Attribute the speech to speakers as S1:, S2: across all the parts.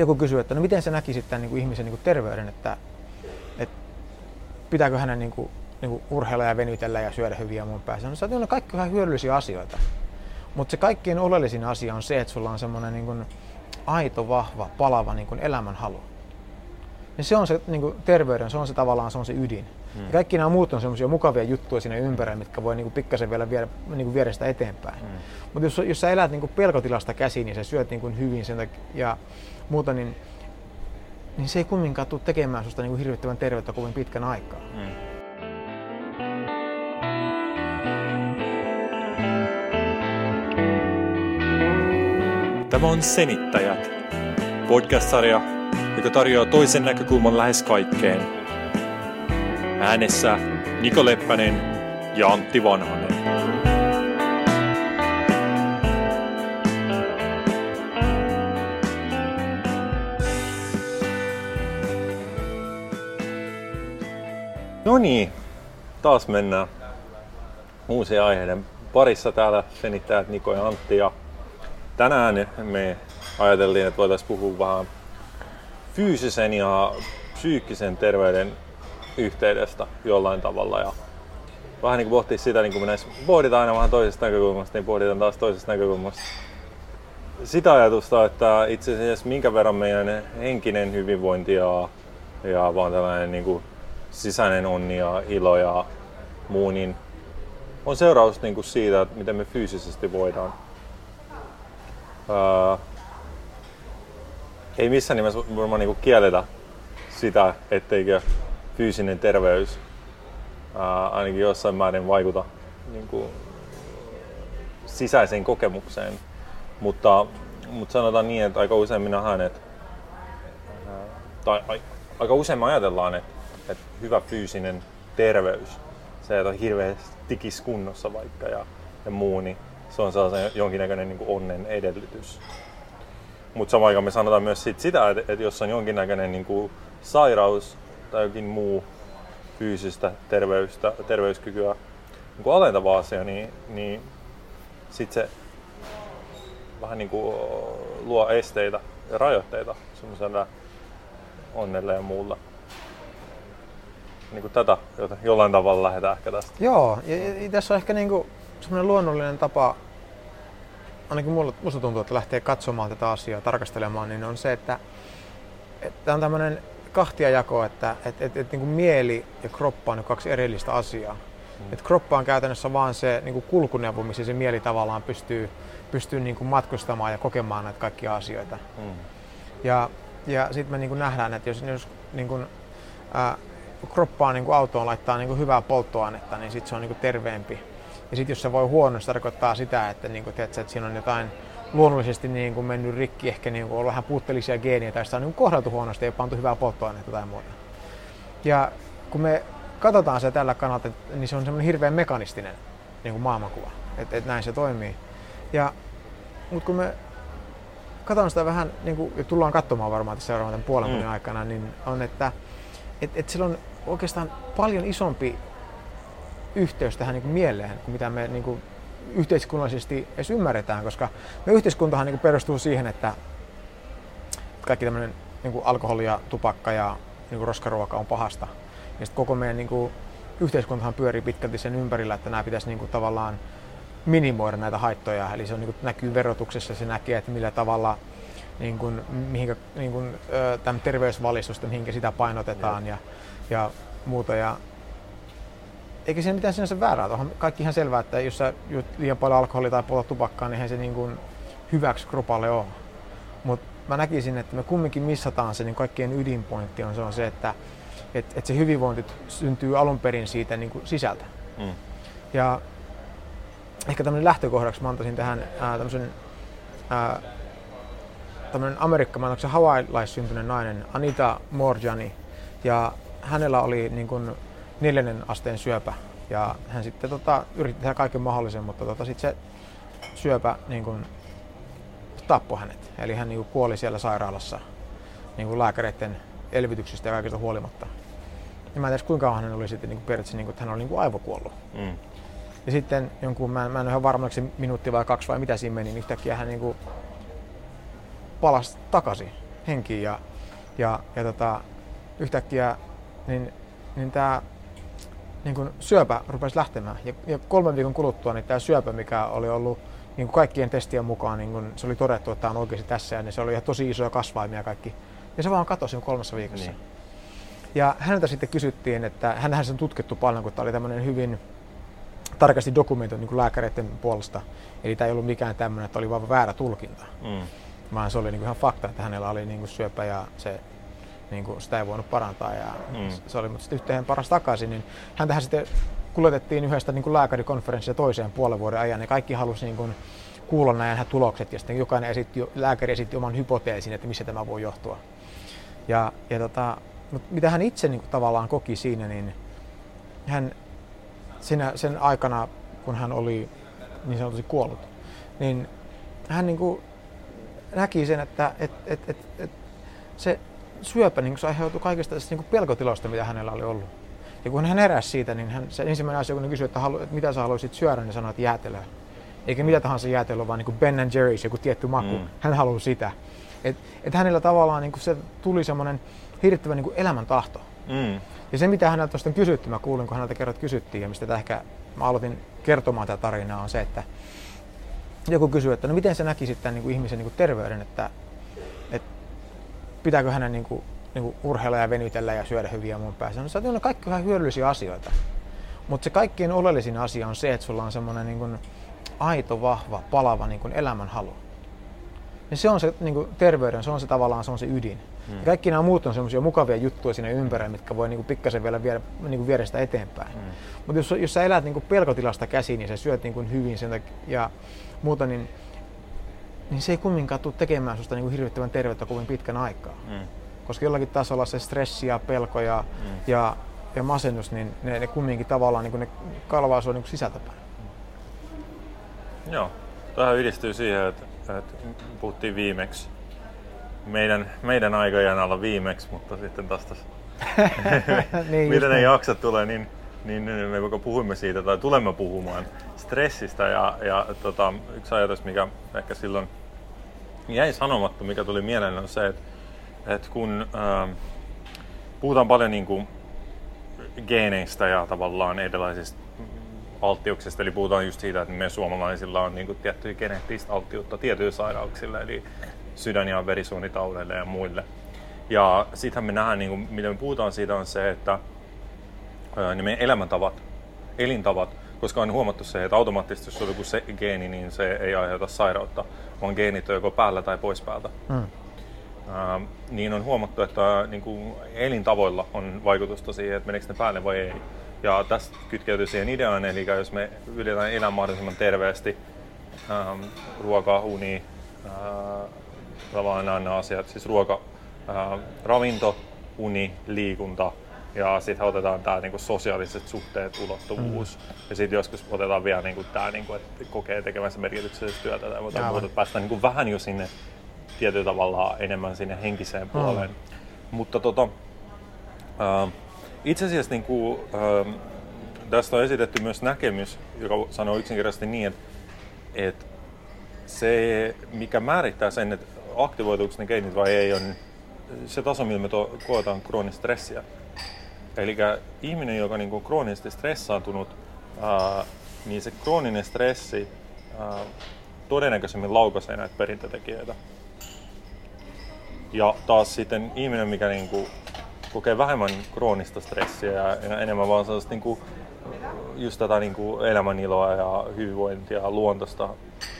S1: joku kysyy, että no miten sä näkisit tämän niin kuin ihmisen niin kuin terveyden, että, että pitääkö hänen niin kuin, niin kuin urheilla ja venytellä ja syödä hyviä mun päässä. No, se on kaikki ihan hyödyllisiä asioita. Mutta se kaikkein oleellisin asia on se, että sulla on semmoinen niin kuin aito, vahva, palava niin kuin elämänhalu. Ja se on se niin kuin terveyden, se on se tavallaan se on se ydin. Hmm. Ja kaikki nämä muut on semmoisia mukavia juttuja siinä ympärillä, mitkä voi niin kuin pikkasen vielä viedä, niin kuin viedä sitä eteenpäin. Hmm. Mutta jos, jos sä elät niin kuin pelkotilasta käsin ja sä syöt niin kuin hyvin sen takia, ja muuta, niin, niin se ei kumminkaan tule tekemään susta niin kuin hirvittävän terveyttä kovin pitkän aikaa. Hmm.
S2: Tämä on Senittäjät, podcast-sarja, joka tarjoaa toisen näkökulman lähes kaikkeen. Äänessä Niko Leppänen ja Antti Vanhanen. No niin, taas mennään uusien aiheiden parissa täällä senittäjät Niko ja Antti. Ja tänään me ajateltiin, että voitaisiin puhua vähän fyysisen ja psyykkisen terveyden yhteydestä jollain tavalla. Ja vähän niin kuin pohtia sitä, niin kuin me näissä pohditaan aina vähän toisesta näkökulmasta, niin pohditaan taas toisesta näkökulmasta sitä ajatusta, että itse asiassa minkä verran meidän henkinen hyvinvointi ja, ja vaan tällainen niin kuin sisäinen onni ja ilo ja muu, niin on seuraus niin kuin siitä, että miten me fyysisesti voidaan. Ää, ei missään nimessä varmaan niin kielletä sitä, etteikö fyysinen terveys ää, ainakin jossain määrin vaikuta niin kuin, sisäiseen kokemukseen. Mutta, mutta sanotaan niin, että aika usein minä näen, että, tai aika usein me ajatellaan, että, että hyvä fyysinen terveys, se, että on hirveästi tikis kunnossa vaikka ja, ja muu, niin se on sellaisen jonkinnäköinen niin onnen edellytys. Mutta samaan aikaan me sanotaan myös sit sitä, että, että jos on jonkinnäköinen niin kuin sairaus tai jokin muu fyysistä terveystä, terveyskykyä niin kuin alentava asia, niin, niin sitten se vähän niin kuin luo esteitä ja rajoitteita semmoiselle onnelle ja muulle. Niin kuin tätä jollain tavalla lähdetään ehkä tästä.
S1: Joo, ja, ja tässä on ehkä niin kuin semmoinen luonnollinen tapa ainakin mulla, musta tuntuu, että lähtee katsomaan tätä asiaa, tarkastelemaan, niin on se, että, että on tämmöinen kahtiajako, että et, et, et, niin kuin mieli ja kroppa on kaksi erillistä asiaa. Mm. Et kroppa on käytännössä vaan se niin kuin kulkuneuvo, missä se mieli tavallaan pystyy, pystyy niin kuin matkustamaan ja kokemaan näitä kaikkia asioita. Mm. Ja, ja sitten me niin kuin nähdään, että jos, jos niin kuin, ää, kroppaan niin kuin autoon laittaa niin kuin hyvää polttoainetta, niin sitten se on niin kuin terveempi ja sitten jos se voi huono, se tarkoittaa sitä, että, niin kuin, tiedätkö, että siinä on jotain luonnollisesti niin kuin mennyt rikki, ehkä niin kuin ollut vähän puutteellisia geeniä tai sitä on niin kohdeltu huonosti, ei pantu hyvää polttoainetta tai muuta. Ja kun me katsotaan se tällä kannalta, niin se on semmoinen hirveän mekanistinen niin kuin maailmankuva, että, että näin se toimii. Ja, mutta kun me katsotaan sitä vähän, niin kuin, ja tullaan katsomaan varmaan tässä seuraavan puolen mm. aikana, niin on, että et, et sillä on oikeastaan paljon isompi yhteys tähän niin kuin mieleen, kuin mitä me niin kuin yhteiskunnallisesti edes ymmärretään, koska me yhteiskuntahan niin kuin perustuu siihen, että kaikki tämmöinen niin kuin alkoholi ja tupakka ja niin kuin roskaruoka on pahasta. Ja sitten koko meidän niin kuin, yhteiskuntahan pyörii pitkälti sen ympärillä, että nämä pitäisi niin kuin, tavallaan minimoida näitä haittoja. Eli se on, niin kuin, näkyy verotuksessa, se näkee, että millä tavalla niin kuin, mihinkä, niin kuin, tämän terveysvalistusta, mihinkä sitä painotetaan ja, ja muuta. Ja eikä siinä mitään sinänsä väärää. On kaikki ihan selvää, että jos sä juot liian paljon alkoholia tai poltat tupakkaa, niin eihän se niin kuin hyväksi kropalle ole. Mutta mä näkisin, että me kumminkin missataan se, niin kaikkien ydinpointti on se, on se että et, et se hyvinvointi syntyy alun perin siitä niin kuin sisältä. Mm. Ja ehkä tämmöinen lähtökohdaksi mä antaisin tähän ää, tämmöisen ää, tämmöinen amerikkamainoksen hawaiilaissyntyinen nainen Anita Morjani. Ja hänellä oli niin kuin, neljännen asteen syöpä. Ja hän sitten tota, yritti tehdä kaiken mahdollisen, mutta tota, sitten se syöpä niin kuin, tappoi hänet. Eli hän niin kuin, kuoli siellä sairaalassa niin kuin lääkäreiden elvytyksestä ja kaikesta huolimatta. Ja mä en tiedä kuinka hän oli sitten niin kuin, periaatteessa, niin kuin, että hän oli niin kuin aivokuollut. Mm. Ja sitten jonkun, mä, mä en ole ihan varma, se minuutti vai kaksi vai mitä siinä meni, niin yhtäkkiä hän niin kuin, palasi takaisin. henkiin ja, ja, ja tota, yhtäkkiä niin, niin tämä niin kun syöpä rupesi lähtemään. Ja, ja kolmen viikon kuluttua niin tämä syöpä, mikä oli ollut niin kuin kaikkien testien mukaan, niin kun se oli todettu, että tämä on oikeasti tässä, ja niin se oli ihan tosi isoja kasvaimia kaikki. Ja se vaan katosi kolmessa viikossa. Niin. Ja häneltä sitten kysyttiin, että hänhän sen tutkittu paljon, kun tämä oli tämmöinen hyvin tarkasti dokumentoitu niin lääkäreiden puolesta. Eli tämä ei ollut mikään tämmöinen, että oli vain väärä tulkinta. Mm. Vaan se oli niin kuin ihan fakta, että hänellä oli niin kuin syöpä ja se, niin kuin, sitä ei voinut parantaa. Ja mm. se oli, mutta sitten yhteen paras takaisin, niin häntähän sitten kuljetettiin yhdestä niin kuin lääkärikonferenssista toiseen puolen vuoden ajan. Ja kaikki halusi niin kuin, kuulla nämä tulokset ja sitten jokainen esitti, lääkäri esitti oman hypoteesin, että missä tämä voi johtua. Ja, ja tota, mutta mitä hän itse niin kuin, tavallaan koki siinä, niin hän siinä, sen aikana, kun hän oli niin sanotusti kuollut, niin hän niin kuin, näki sen, että et, et, et, et, se syöpä niin se aiheutui kaikista tästä niin pelkotiloista, mitä hänellä oli ollut. Ja kun hän heräsi siitä, niin hän, se ensimmäinen asia, kun hän kysyi, että, halu, että mitä sä haluaisit syödä, niin sanoi, että jäätelöä. Eikä mitä tahansa jäätelöä, vaan niin kuin Ben Jerry's, joku tietty maku. Mm. Hän haluaa sitä. Et, et hänellä tavallaan niin kuin se tuli semmoinen hirvittävä niin elämäntahto. Mm. Ja se, mitä häneltä tuosta kysytty, mä kuulin, kun häneltä kerrot kysyttiin, ja mistä ehkä mä aloitin kertomaan tätä tarinaa, on se, että joku kysyy, että no miten se näki tämän niin kuin ihmisen niin kuin terveyden, että, että pitääkö hänen niin kuin, niin kuin urheilla ja venytellä ja syödä hyviä mun päässä. No, se on kaikki ihan hyödyllisiä asioita. Mutta se kaikkein oleellisin asia on se, että sulla on semmoinen niin kuin aito, vahva, palava niin kuin elämänhalu. Ja se on se niin kuin terveyden, se on se tavallaan se on se ydin. Mm. Ja kaikki nämä muut on semmoisia mukavia juttuja siinä ympärillä, mitkä voi niinku pikkasen vielä viedä, niinku viedä sitä eteenpäin. Mm. Mutta jos, jos sä elät niinku pelkotilasta käsiin niin sä syöt niinku hyvin sen takia, ja muuta, niin, niin se ei kumminkaan tule tekemään susta niinku hirvittävän terveyttä kovin pitkän aikaa. Mm. Koska jollakin tasolla se stressi ja pelko ja, mm. ja, ja masennus, niin ne, ne kumminkin tavallaan niinku ne kalvaa sua niinku sisältäpäin.
S2: Mm. Joo, tähän yhdistyy siihen, että, että puhuttiin viimeksi meidän, meidän aikojen alla viimeksi, mutta sitten taas niin, miten ne jaksot tulee, niin, niin me vaikka puhumme siitä tai tulemme puhumaan stressistä ja, ja tota, yksi ajatus, mikä ehkä silloin jäi sanomatta, mikä tuli mieleen, on se, että, että kun äh, puhutaan paljon niin kuin geeneistä ja tavallaan erilaisista alttiuksista, eli puhutaan just siitä, että me suomalaisilla on niin kuin tiettyä geneettistä alttiutta tietyille sairauksille, eli sydän- ja verisuonitaudeille ja muille. Ja sittenhän me nähdään, niin kuin, miten me puhutaan siitä, on se, että niin meidän elämäntavat, elintavat, koska on huomattu se, että automaattisesti jos on joku se geeni, niin se ei aiheuta sairautta, vaan geenit on joko päällä tai pois päältä. Mm. Ää, niin on huomattu, että niin kuin elintavoilla on vaikutusta siihen, että meneekö ne päälle vai ei. Ja tästä kytkeytyy siihen ideaan, eli jos me yritetään elää mahdollisimman terveesti, ää, ruoka, uni, tavallaan nämä asiat, siis ruoka, ää, ravinto, uni, liikunta ja sitten otetaan tämä niinku sosiaaliset suhteet, ulottuvuus. Mm. Ja sitten joskus otetaan vielä niinku tämä, niinku, että kokee tekemänsä merkityksellistä työtä tai muuta, että päästään niinku vähän jo sinne tietyllä tavalla enemmän sinne henkiseen puoleen. Mm. Mutta tota, ää, itse asiassa niinku, ää, tästä on esitetty myös näkemys, joka sanoo yksinkertaisesti niin, että, että se, mikä määrittää sen, että aktivoituuko ne geenit vai ei, on se taso, millä me to, koetaan kroonista stressiä. Eli ihminen, joka niin on kroonisesti stressaantunut, niin se krooninen stressi todennäköisemmin laukaisee näitä perintötekijöitä. Ja taas sitten ihminen, mikä niin kuin, kokee vähemmän kroonista stressiä ja enemmän vaan sellaista niin kuin, just tätä niin kuin elämäniloa ja hyvinvointia, luontosta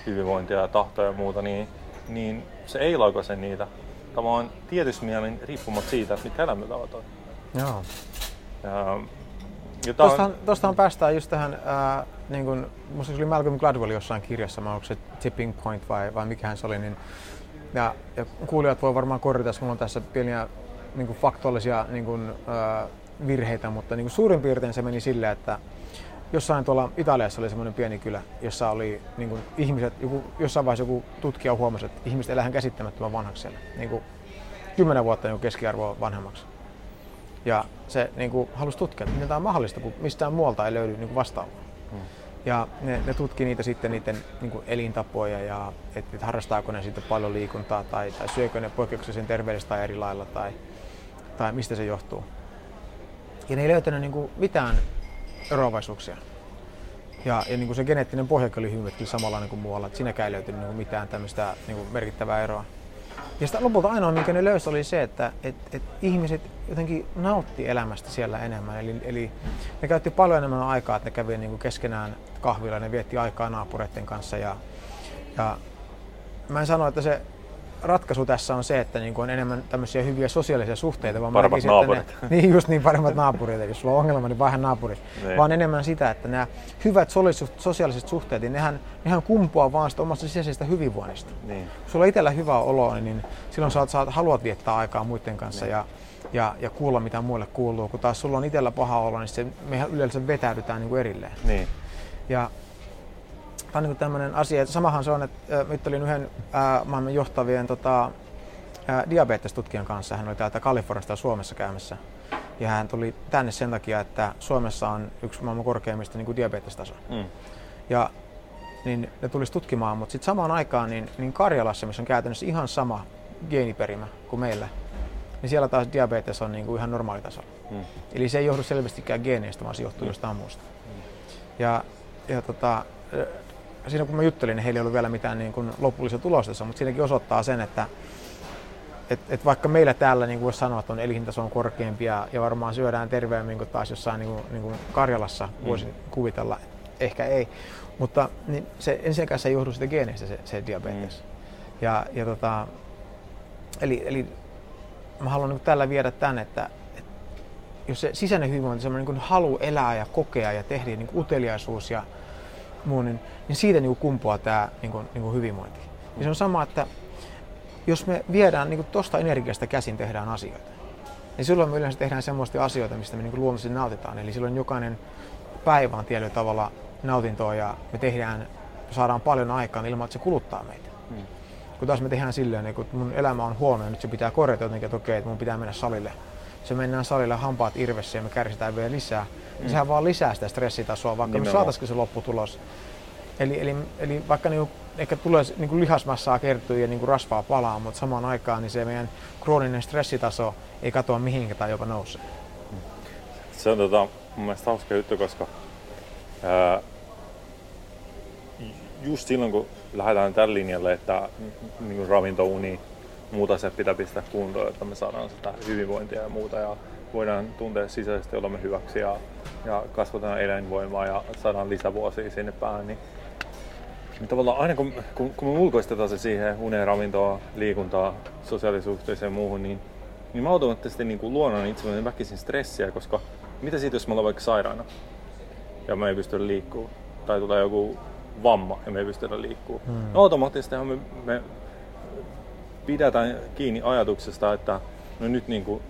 S2: hyvinvointia ja tahtoa ja muuta, niin niin se ei laukaise niitä tavallaan tietyssä mielin riippumatta siitä, että mitkä elämäntavat on.
S1: Joo. Ja, ja Tuostahan, tuostahan päästään just tähän, ää, niin kun, musta se oli Malcolm Gladwell jossain kirjassa, mä onko se Tipping Point vai, vai mikähän se oli, niin, ja, ja kuulijat voi varmaan korjata, mulla on tässä pieniä niin kuin faktuaalisia niin kuin, ää, virheitä, mutta niin kuin suurin piirtein se meni silleen, että jossain tuolla Italiassa oli semmoinen pieni kylä, jossa oli niin kuin ihmiset, joku, jossain vaiheessa joku tutkija huomasi, että ihmiset elähän käsittämättömän vanhaksi siellä. Niin kuin kymmenen vuotta niin keskiarvoa vanhemmaksi. Ja se niin kuin, halusi tutkia, että miten tämä on mahdollista, kun mistään muualta ei löydy niin kuin vastaavaa. Hmm. Ja ne, ne tutkii niitä sitten niiden niin kuin elintapoja ja että et harrastaako ne sitten paljon liikuntaa tai, tai syökö ne poikkeuksellisen terveellistä tai eri lailla tai, tai mistä se johtuu. Ja ne ei löytänyt niin kuin mitään eroavaisuuksia. Ja, ja niin kuin se geneettinen pohja oli hyvin samanlainen kuin muualla, että siinäkään ei löytynyt niin kuin mitään tämmöistä niin kuin merkittävää eroa. Ja sitä lopulta ainoa, minkä ne löysi, oli se, että et, et ihmiset jotenkin nautti elämästä siellä enemmän. Eli, eli ne käytti paljon enemmän aikaa, että ne kävi niin kuin keskenään kahvilla, ne vietti aikaa naapureiden kanssa. Ja, ja mä en sano, että se ratkaisu tässä on se, että niin on enemmän tämmöisiä hyviä sosiaalisia suhteita.
S2: Vaan paremmat naapurit.
S1: Ne, niin just niin, paremmat naapurit. Eli jos sulla on ongelma, niin vaihda naapuri. Niin. Vaan enemmän sitä, että nämä hyvät sosiaaliset suhteet, niin nehän, nehän kumpuaa vaan sitä omasta sisäisestä hyvinvoinnista. Niin. Kun sulla on itsellä hyvä olo, niin silloin saat, saat, haluat viettää aikaa muiden kanssa. Niin. Ja, ja, ja kuulla, mitä muille kuuluu. Kun taas sulla on itsellä paha olo, niin se, mehän yleensä vetäydytään niin kuin erilleen.
S2: Niin.
S1: Ja tämä on niin tämmöinen asia, että samahan se on, että nyt olin yhden ää, maailman johtavien tota, ää, diabetestutkijan kanssa. Hän oli täältä Kaliforniasta Suomessa käymässä. Ja hän tuli tänne sen takia, että Suomessa on yksi maailman korkeimmista niin diabetestaso. Mm. Ja niin ne tulisi tutkimaan, mutta sitten samaan aikaan niin, niin Karjalassa, missä on käytännössä ihan sama geeniperimä kuin meillä, niin siellä taas diabetes on niin kuin ihan normaalitasolla. Mm. Eli se ei johdu selvästikään geeneistä, vaan se johtuu mm. jostain muusta. Mm. Ja, ja tota, siinä kun mä juttelin, niin heillä ei ollut vielä mitään niin kuin lopullisia tulosta, mutta siinäkin osoittaa sen, että et, et vaikka meillä täällä niin voisi sanoa, että on elintaso on korkeampi ja, ja varmaan syödään terveemmin kuin taas jossain niin kuin, niin kuin Karjalassa, mm. voisin kuvitella, ehkä ei. Mutta niin se ensinnäkään se ei johdu sitä geeneistä se, se diabetes. Mm. Ja, ja tota, eli, eli mä haluan niin tällä viedä tämän, että, että jos se sisäinen hyvinvointi, semmoinen niin halu elää ja kokea ja tehdä niin uteliaisuus ja muu, niin, niin siitä niin kumpuaa tämä niin kuin, niin kuin hyvinvointi. Ja se on sama, että jos me viedään niin tuosta energiasta käsin tehdään asioita, niin silloin me yleensä tehdään semmoista asioita, mistä me niin luonnollisesti nautitaan. Eli silloin jokainen päivä on tietyllä tavalla nautintoa ja me tehdään, saadaan paljon aikaa ilman, että se kuluttaa meitä. Hmm. Kun taas me tehdään silleen, että mun elämä on huono ja nyt se pitää korjata jotenkin, että okei, että mun pitää mennä salille. Se mennään salille hampaat irvessä ja me kärsitään vielä lisää. Mm. Sehän vaan lisää sitä stressitasoa, vaikka Nimenomaan. me saataisiin se lopputulos. Eli, eli, eli vaikka niinku, ehkä tulee niinku lihasmassaa kertyä ja niinku rasvaa palaa, mutta samaan aikaan niin se meidän krooninen stressitaso ei katoa mihinkään tai jopa nousee.
S2: Se on tota, mun mielestä hauska juttu, koska ää, just silloin kun lähdetään tällä linjalle, että niin ravinto, uni, muuta se pitää pistää kuntoon, että me saadaan sitä hyvinvointia ja muuta ja voidaan tuntea sisäisesti olemme hyväksi ja, ja kasvatetaan eläinvoimaa ja saadaan lisävuosia sinne päähän, niin, tavallaan aina kun, kun, kun me ulkoistetaan se siihen uneen, ravintoa, liikuntaa, sosiaalisuhteeseen ja muuhun, niin, niin mä automaattisesti niin luonnon itselleni väkisin stressiä, koska mitä siitä, jos me ollaan vaikka sairaana ja me ei pysty liikkuu tai tulee joku vamma ja me ei pystytä liikkuu. Hmm. No, automaattisesti me, me pidetään kiinni ajatuksesta, että no nyt niin kuin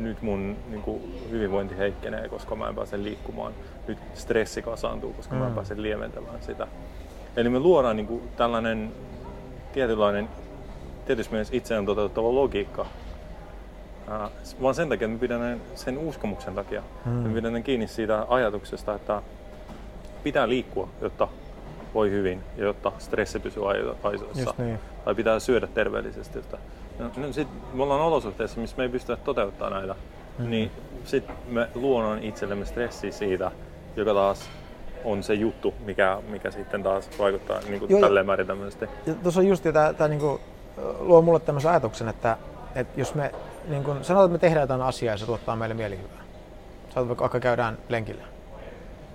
S2: nyt mun niin kuin, hyvinvointi heikkenee, koska mä en pääse liikkumaan. Nyt stressi kasaantuu, koska mm. mä en mm. pääse lieventämään sitä. Eli me luodaan niin kuin, tällainen tietynlainen, tietysti myös itseään toteuttava logiikka, äh, vaan sen takia, että me pidetään sen uskomuksen takia. Mm. Me pidetään kiinni siitä ajatuksesta, että pitää liikkua, jotta voi hyvin ja jotta stressi pysyy aisoissa. Niin. Tai pitää syödä terveellisesti. Jotta No, no sit me ollaan olosuhteissa, missä me ei pystytä toteuttamaan näitä, mm-hmm. niin sitten me luonnon itsellemme stressi siitä, joka taas on se juttu, mikä, mikä sitten taas vaikuttaa niin kuin Joo, tälleen määritelmällisesti.
S1: Ja tuossa on just, tämä, tämä niin kuin, luo mulle tämmöisen ajatuksen, että, että jos me niin kuin, sanotaan, että me tehdään jotain asiaa ja se tuottaa meille mielihyvää. Sanotaan, vaikka käydään lenkillä.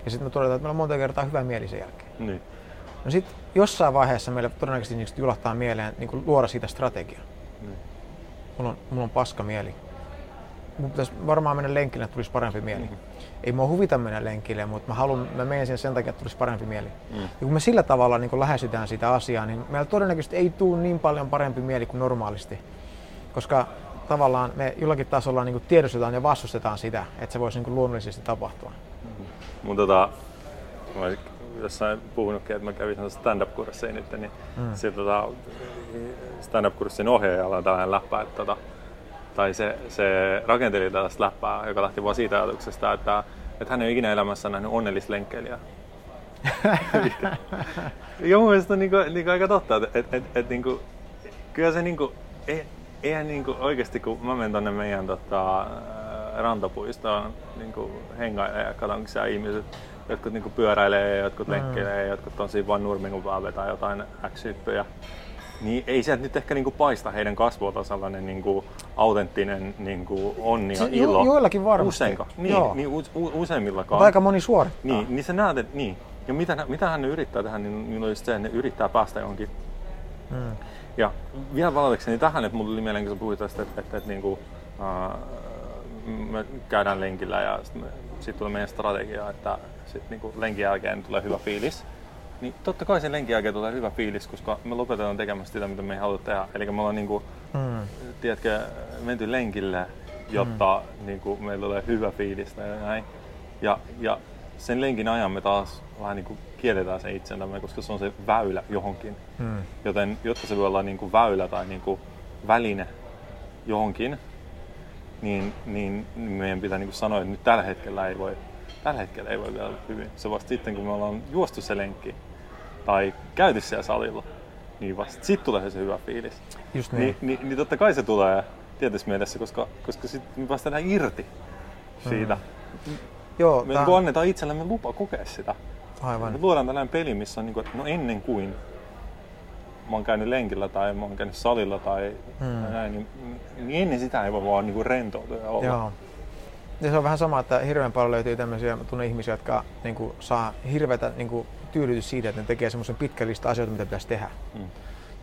S1: Ja sitten me todetaan, että meillä on monta kertaa hyvä mieli sen jälkeen.
S2: Niin.
S1: No sitten jossain vaiheessa meille todennäköisesti niin julahtaa mieleen niin luoda siitä strategiaa. Mm. Mulla on, mulla on paska mieli. Mun pitäisi varmaan mennä lenkille, että tulisi parempi mieli. Mm-hmm. Ei mua huvita mennä lenkille, mutta mä, haluan, mä menen sen sen takia, että tulisi parempi mieli. Mm. Ja kun me sillä tavalla niin lähestytään sitä asiaa, niin meillä todennäköisesti ei tule niin paljon parempi mieli kuin normaalisti. Koska tavallaan me jollakin tasolla niin tiedostetaan ja vastustetaan sitä, että se voisi niin luonnollisesti tapahtua. Mm-hmm.
S2: Mun tota, jossain puhunutkin, että mä kävin stand-up-kursseja nyt, niin mm. sitten tota, stand-up-kurssin ohjaajalla on tällainen läppä, että tota, tai se, se rakenteli tällaista läppää, joka lähti vaan siitä ajatuksesta, että, että hän ei ole ikinä elämässä nähnyt onnellista lenkkeilijää. ja mun mielestä on niinku, niinku aika totta, että et, et, et, niinku, kyllä se niinku, ei, eihän niinku oikeasti kun mä menen tonne meidän tota, rantapuistoon niinku hengailemaan ja katon, siellä ihmiset jotkut niinku pyöräilee, jotkut mm. lenkkeilee, jotkut on siinä vaan nurmin, kun vaan vetää jotain x niin ei sieltä nyt ehkä niinku paista heidän kasvuilta sellainen niinku autenttinen niinku onni ja ilo.
S1: Jo, joillakin varmasti.
S2: Useinko? Niin, Joo. niin u, u, useimmillakaan.
S1: aika moni suorittaa.
S2: Niin, niin sä näet, että niin. Ja mitä, mitä hän yrittää tehdä, niin, niin on just se, että ne yrittää päästä johonkin. Hmm. Ja vielä palatakseni tähän, että mulla oli mieleen, kun sä puhuit tästä, että, että, että, niinku, uh, me käydään lenkillä ja sitten sit tulee meidän strategia, että sit niinku lenkin jälkeen tulee hyvä fiilis. Niin totta kai sen lenkin jälkeen tulee hyvä fiilis, koska me lopetetaan tekemästä sitä, mitä me ei haluta tehdä. Eli me ollaan niinku, mm. tiedätkö, menty lenkille, jotta mm. niinku, meillä tulee hyvä fiilis ja näin. Ja, ja sen lenkin ajan me taas vähän niinku kielletään sen itsenämme, koska se on se väylä johonkin. Mm. Joten jotta se voi olla niinku väylä tai niinku väline johonkin, niin, niin meidän pitää niinku sanoa, että nyt tällä hetkellä ei voi tällä hetkellä ei voi vielä hyvin. Se vasta sitten, kun me ollaan juostu se lenkki tai käyty siellä salilla, niin vasta sitten tulee se hyvä fiilis.
S1: Just niin. Ni,
S2: niin, niin totta kai se tulee tietyssä mielessä, koska, koska sitten me päästään irti siitä. Mm. Joo, me tämän... annetaan itsellemme lupa kokea sitä.
S1: Aivan.
S2: Me luodaan tällainen peli, missä on niin kuin, no ennen kuin mä oon käynyt lenkillä tai mä oon käynyt salilla tai hmm. näin, niin, niin, ennen sitä ei voi vaan niin rentoutua ja olla.
S1: Joo. Ja se on vähän sama, että hirveän paljon löytyy tämmöisiä tunne ihmisiä, jotka niin kuin, saa hirveätä niin kuin, tyydytys siitä, että ne tekee semmoisen pitkän lista asioita, mitä pitäisi tehdä. Mm.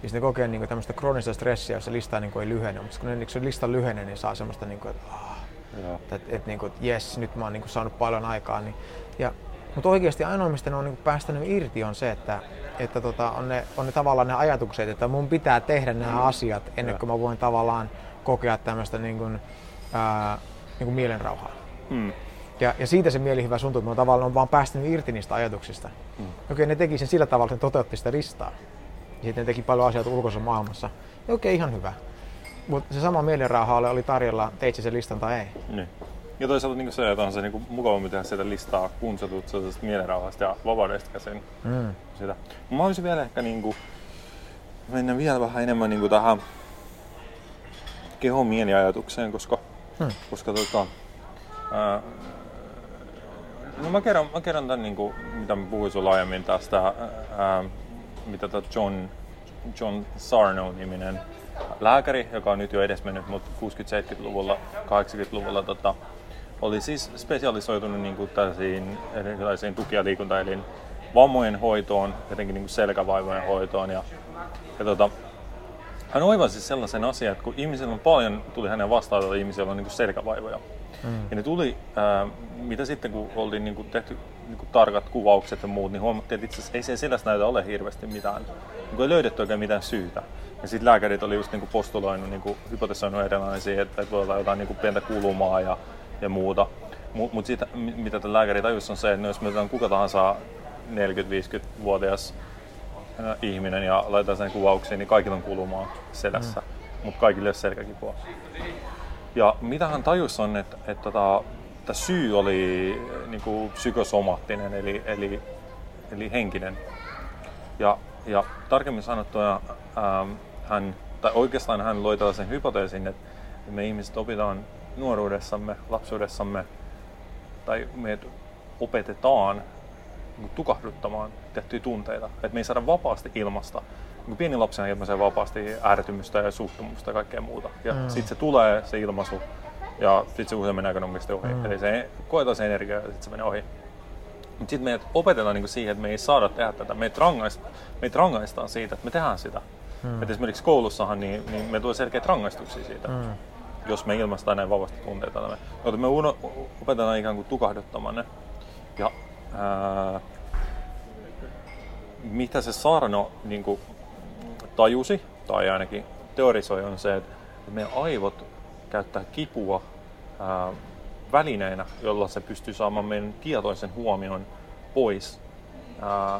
S1: Ja sitten ne kokee niin kuin, tämmöistä kroonista stressiä, jos se lista niin kuin, ei lyhene. Mutta kun ne, niin, se lista lyhenee, niin saa semmoista, niin kuin, että, ah, että, että, että, niin kuin, että yes, nyt mä oon niin kuin, saanut paljon aikaa. Niin, ja, mutta oikeasti ainoa, mistä ne on niin kuin, päästänyt irti, on se, että, että tota, on, ne, on ne tavallaan ne ajatukset, että mun pitää tehdä nämä mm. asiat ennen kuin mä voin tavallaan kokea tämmöistä niin kuin, ää, niin kuin mielenrauhaa. Mm. Ja, ja siitä se mielihyvä mä tavallaan on vaan päästänyt irti niistä ajatuksista. Mm. Okei, ne teki sen sillä tavalla, että ne toteutti sitä listaa. Ja sitten ne teki paljon asioita ulkoisessa maailmassa. Ja okei, ihan hyvä. Mutta se sama mielenrauha oli tarjolla, teit sen listan tai ei.
S2: Niin. Ja toisaalta niin se, että on se niin mukavampi tehdä sitä listaa, kun sä tulet sellaisesta mielenrauhasta ja vapaudesta käsin. Mm. Sitä. Mä olisin vielä ehkä niin kuin, mennä vielä vähän enemmän niin kuin tähän kehon mieliajatukseen, koska, mm. koska tota, ää, no mä kerron, mä kerron tämän, niin kuin, mitä mä puhuin sulla aiemmin tästä, ää, mitä tota John, John Sarno-niminen lääkäri, joka on nyt jo edesmennyt, mutta 60-70-luvulla, 80-luvulla tota, oli siis spesialisoitunut niin kuin tällaisiin erilaisiin tuki- ja liikuntaelin vammojen hoitoon, jotenkin niin selkävaivojen hoitoon. Ja, ja tota, hän oivasi sellaisen asian, että kun ihmisillä on paljon, tuli hänen vastaan, että ihmisillä on niin kuin selkävaivoja. Mm. Ja ne tuli, ää, mitä sitten kun oltiin niin kuin tehty niin kuin tarkat kuvaukset ja muut, niin huomattiin, että itse asiassa ei se sellaista näytä ole hirveästi mitään. Niin ei löydetty oikein mitään syytä. Ja sitten lääkärit oli just niin kuin postuloinut, niin kuin hypotesoinut erilaisia, että, voi olla jotain niin kuin pientä kulumaa ja, ja muuta. Mutta mut siitä, mitä tämä lääkäri tajusi, on se, että jos me kuka tahansa 40-50-vuotias ihminen ja laitetaan sen kuvauksiin, niin kaikilla on kulumaa selässä, mm. mutta kaikille ei ole selkäkipua. Ja mitä hän tajusi on, että, että tota, että syy oli niin kuin psykosomaattinen eli, eli, eli henkinen. Ja, ja tarkemmin sanottuna ähm, hän, tai oikeastaan hän loi tällaisen hypoteesin, että me ihmiset opitaan nuoruudessamme, lapsuudessamme, tai me opetetaan tukahduttamaan tiettyjä tunteita. Että me ei saada vapaasti ilmasta. Niin pieni lapsena ilmaisee vapaasti ärtymystä ja suuttumusta ja kaikkea muuta. Ja mm. sitten se tulee, se ilmaisu, ja sitten se usein menee aika ohi. Mm. Eli se koetaan se energia ja sitten se menee ohi. Mutta sitten meidät opetetaan niinku siihen, että me ei saada tehdä tätä. Meitä, rangaist, meitä rangaistaan siitä, että me tehdään sitä. Mm. Et esimerkiksi koulussahan niin, niin me tulee selkeitä rangaistuksia siitä, mm. jos me ilmaistaan näin vahvasti tunteita. Me, me uno, opetetaan ikään kuin tukahduttamaan ne. Ja ää, mitä se Sarno niin kuin, tajusi, tai ainakin teorisoi, on se, että meidän aivot käyttää kipua ää, välineenä, jolla se pystyy saamaan meidän tietoisen huomion pois ää,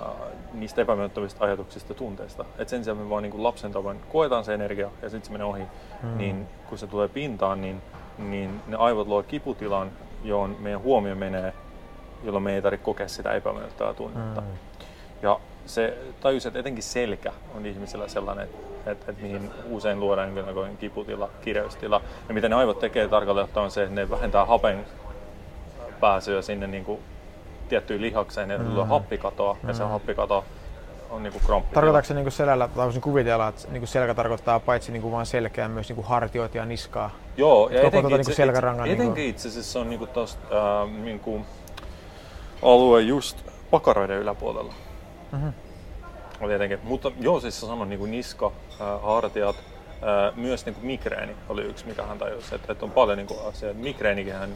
S2: niistä epämiellyttävistä ajatuksista ja tunteista. Et sen sijaan me vaan niin lapsen tavoin koetaan se energia ja sitten se menee ohi, mm. niin kun se tulee pintaan, niin, niin ne aivot luo kiputilan, johon meidän huomio menee jolloin me ei tarvitse kokea sitä epämiellyttävää tunnetta.
S1: Mm.
S2: Ja se tajus, että etenkin selkä on ihmisellä sellainen, että, että, että mihin usein luodaan jonkinlainen kiputila, kireystila. Ja mitä ne aivot tekee tarkalleen on se, että ne vähentää hapen pääsyä sinne niin kuin tiettyyn lihakseen, ja tulee
S1: Mm.
S2: happikatoa, ja se
S1: Mm.
S2: happikato on niin kuin kramppi.
S1: Tarkoitatko se niin selällä, tai voisin kuvitella, että niin selkä tarkoittaa paitsi niin vain selkeää, myös niin hartioita ja niskaa?
S2: Joo, ja
S1: Koko
S2: etenkin,
S1: tota
S2: itse,
S1: niinku selkärangan
S2: itse,
S1: niinku-
S2: etenkin itse asiassa se on niinku tosta, ää, niinku alue just pakaroiden yläpuolella.
S1: Mhm.
S2: On tietenkin. Mutta joo, siis sä sanoit niinku niska, ää, hartiat, ää, myös niinku migreeni oli yksi, mikä hän tajusi, että, että on paljon niinku asioita. Migreenikin hän,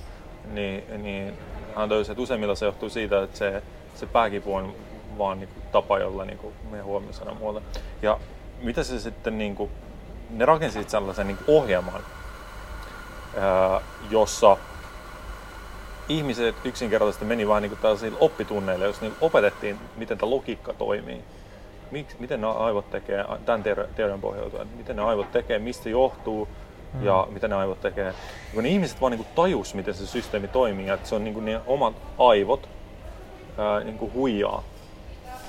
S2: niin, niin hän tajusi, että useimmilla se johtuu siitä, että se, se pääkipu on vaan niinku tapa, jolla niinku meidän huomio saada muualle. Ja mitä se sitten niinku, ne rakensi sitten sellaisen niinku ohjelman, ää, jossa ihmiset yksinkertaisesti meni vähän niin tällaisille oppitunneille, jos niin opetettiin, miten tämä logiikka toimii. Miksi, miten ne aivot tekee, tämän teori- teorian pohjautuen, miten ne aivot tekee, mistä se johtuu ja mitä ne aivot tekee. Kun ne ihmiset vaan niin tajus, miten se systeemi toimii, että se on niin ne omat aivot ää, niin huijaa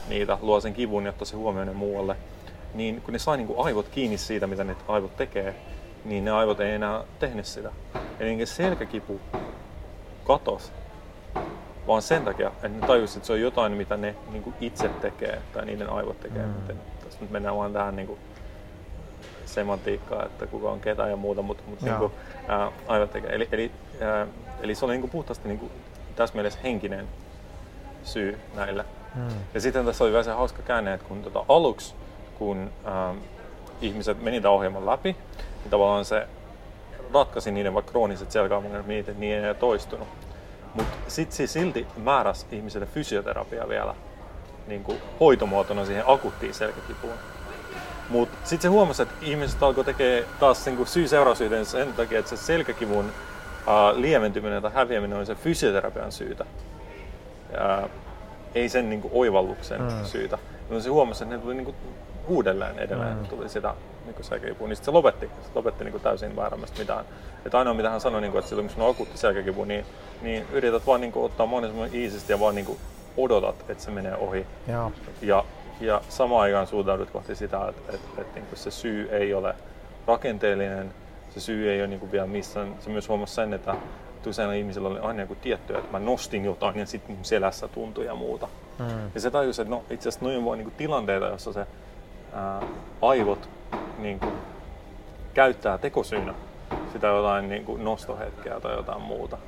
S2: niitä, luo sen kivun, jotta se huomioi ne muualle. Niin kun ne sai niin aivot kiinni siitä, mitä ne aivot tekee, niin ne aivot ei enää tehnyt sitä. Eli selkäkipu katos, vaan sen takia, että ne tajusivat, että se on jotain, mitä ne niin kuin itse tekee tai niiden aivot tekee.
S1: Mm.
S2: Mm. Tässä nyt mennään vaan tähän niin kuin semantiikkaan, että kuka on ketä ja muuta, mutta, mutta niin kuin, ää, aivot tekee. Eli, eli, ää, eli se oli niin kuin puhtaasti niin kuin, tässä mielessä henkinen syy näille.
S1: Mm.
S2: Ja sitten tässä oli vielä se hauska käänne, että kun tota, aluksi, kun ähm, ihmiset meni tämän ohjelman läpi, niin tavallaan se ratkaisi niiden vaikka krooniset selkäongelmat, niitä niin ei enää toistunut. Mutta sitten se silti määräsi ihmiselle fysioterapiaa vielä niin kuin hoitomuotona siihen akuuttiin selkäkipuun. Mutta sitten se huomasi, että ihmiset alkoi tekee taas niin syy-seurausyhteen sen takia, että se selkäkivun äh, lieventyminen tai häviäminen oli se fysioterapian syytä. Ja, ei sen niin kuin, oivalluksen
S1: Mm.
S2: syytä. No se huomasi, että ne tuli niin kuin, uudelleen edelleen,
S1: mm.
S2: tuli sitä niin kuin selkäkipua, niin se lopetti, se lopetti niin kuin, täysin väärämästä mitään. Että ainoa mitä hän sanoi, niin kuin, että silloin kun sinulla on akuutti selkäkipu, niin, niin yrität vaan niin kuin, ottaa mahdollisimman iisisti ja vaan niin kuin, odotat, että se menee ohi.
S1: Joo.
S2: Ja, ja samaan aikaan suuntaudut kohti sitä, että, että, että, että se syy ei ole rakenteellinen, se syy ei ole niin kuin vielä missään. Se myös huomasi sen, että useilla ihmisillä oli aina joku tietty, että mä nostin jotain ja sitten mun selässä tuntui ja muuta.
S1: Mm.
S2: Ja se tajusi, että no, itse asiassa noin vaan niin tilanteita, jossa se ää, aivot niin kuin, käyttää tekosyynä sitä jotain niin kuin nostohetkeä tai jotain muuta